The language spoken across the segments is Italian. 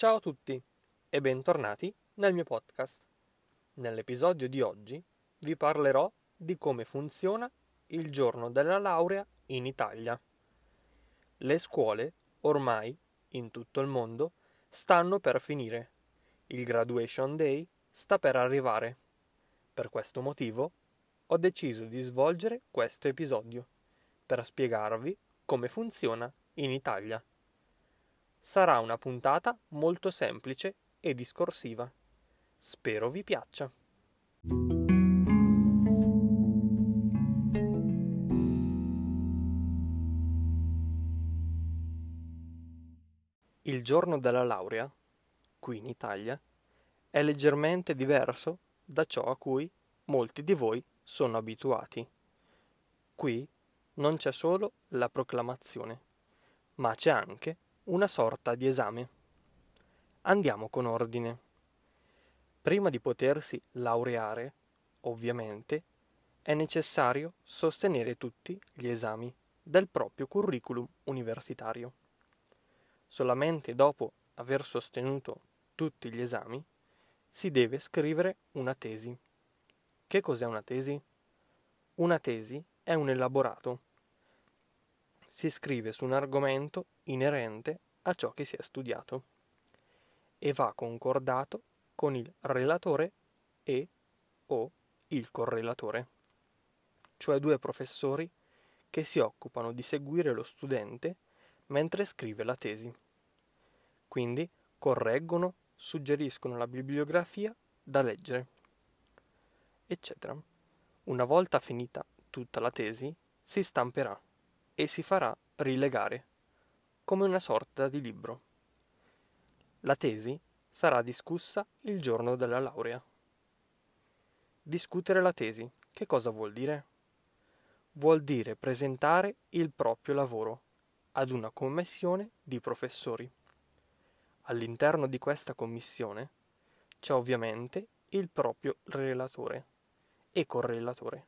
Ciao a tutti e bentornati nel mio podcast. Nell'episodio di oggi vi parlerò di come funziona il giorno della laurea in Italia. Le scuole, ormai, in tutto il mondo, stanno per finire. Il graduation day sta per arrivare. Per questo motivo ho deciso di svolgere questo episodio per spiegarvi come funziona in Italia. Sarà una puntata molto semplice e discorsiva. Spero vi piaccia. Il giorno della laurea, qui in Italia, è leggermente diverso da ciò a cui molti di voi sono abituati. Qui non c'è solo la proclamazione, ma c'è anche una sorta di esame. Andiamo con ordine. Prima di potersi laureare, ovviamente, è necessario sostenere tutti gli esami del proprio curriculum universitario. Solamente dopo aver sostenuto tutti gli esami si deve scrivere una tesi. Che cos'è una tesi? Una tesi è un elaborato. Si scrive su un argomento inerente a ciò che si è studiato e va concordato con il relatore e o il correlatore, cioè due professori che si occupano di seguire lo studente mentre scrive la tesi. Quindi correggono, suggeriscono la bibliografia da leggere, eccetera. Una volta finita tutta la tesi, si stamperà e si farà rilegare, come una sorta di libro. La tesi sarà discussa il giorno della laurea. Discutere la tesi, che cosa vuol dire? Vuol dire presentare il proprio lavoro ad una commissione di professori. All'interno di questa commissione c'è ovviamente il proprio relatore e correlatore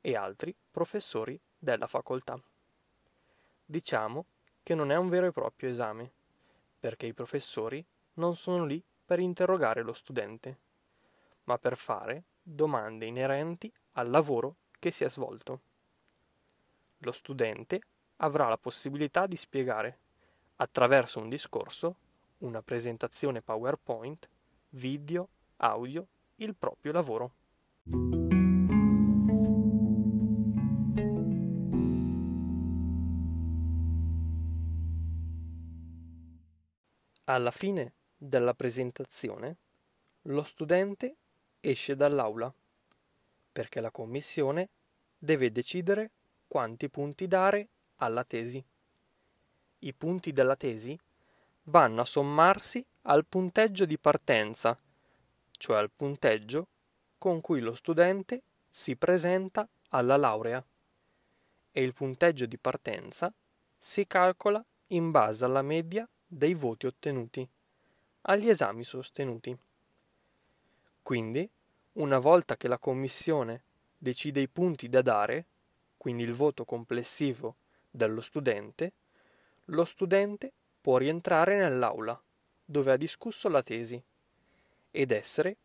e altri professori della facoltà. Diciamo che non è un vero e proprio esame, perché i professori non sono lì per interrogare lo studente, ma per fare domande inerenti al lavoro che si è svolto. Lo studente avrà la possibilità di spiegare, attraverso un discorso, una presentazione PowerPoint, video, audio, il proprio lavoro. Alla fine della presentazione, lo studente esce dall'aula perché la commissione deve decidere quanti punti dare alla tesi. I punti della tesi vanno a sommarsi al punteggio di partenza, cioè al punteggio con cui lo studente si presenta alla laurea. E il punteggio di partenza si calcola in base alla media dei voti ottenuti agli esami sostenuti. Quindi, una volta che la commissione decide i punti da dare, quindi il voto complessivo dello studente, lo studente può rientrare nell'aula dove ha discusso la tesi ed essere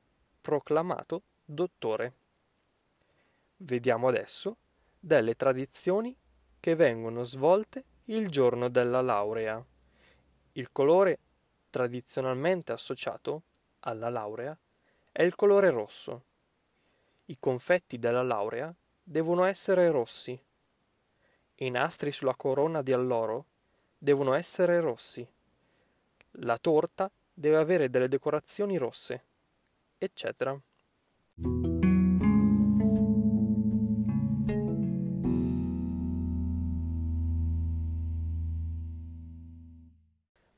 proclamato dottore. Vediamo adesso delle tradizioni che vengono svolte il giorno della laurea. Il colore tradizionalmente associato alla laurea è il colore rosso. I confetti della laurea devono essere rossi. I nastri sulla corona di alloro devono essere rossi. La torta deve avere delle decorazioni rosse, eccetera.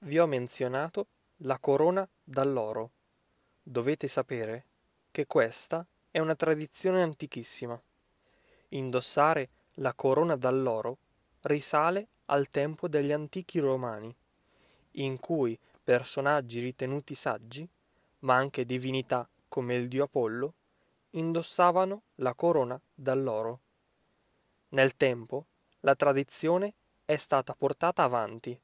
Vi ho menzionato la corona d'alloro. Dovete sapere che questa è una tradizione antichissima. Indossare la corona d'alloro risale al tempo degli antichi romani, in cui personaggi ritenuti saggi, ma anche divinità come il dio Apollo, indossavano la corona d'alloro. Nel tempo la tradizione è stata portata avanti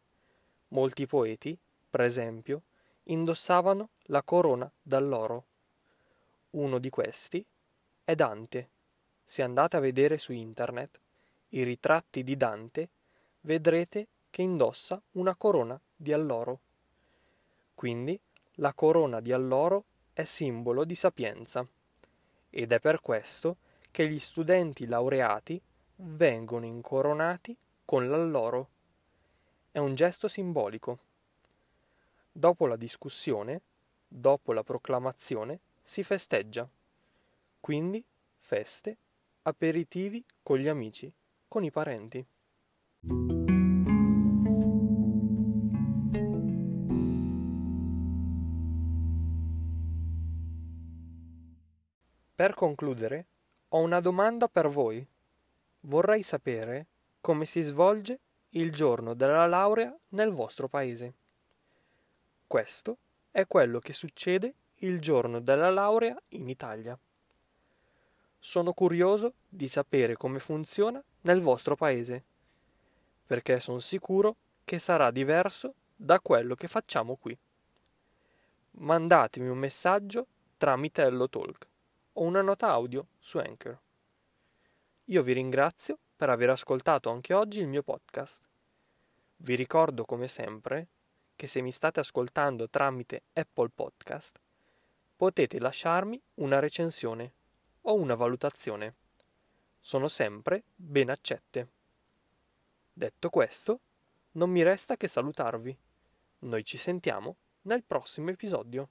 Molti poeti, per esempio, indossavano la corona d'alloro. Uno di questi è Dante. Se andate a vedere su internet i ritratti di Dante, vedrete che indossa una corona di alloro. Quindi la corona di alloro è simbolo di sapienza ed è per questo che gli studenti laureati vengono incoronati con l'alloro. È un gesto simbolico. Dopo la discussione, dopo la proclamazione, si festeggia. Quindi feste, aperitivi con gli amici, con i parenti. Per concludere, ho una domanda per voi. Vorrei sapere come si svolge il giorno della laurea nel vostro paese. Questo è quello che succede il giorno della laurea in Italia. Sono curioso di sapere come funziona nel vostro paese, perché sono sicuro che sarà diverso da quello che facciamo qui. Mandatemi un messaggio tramite Hello Talk o una nota audio su Anchor. Io vi ringrazio per aver ascoltato anche oggi il mio podcast. Vi ricordo come sempre che se mi state ascoltando tramite Apple Podcast potete lasciarmi una recensione o una valutazione. Sono sempre ben accette. Detto questo, non mi resta che salutarvi. Noi ci sentiamo nel prossimo episodio.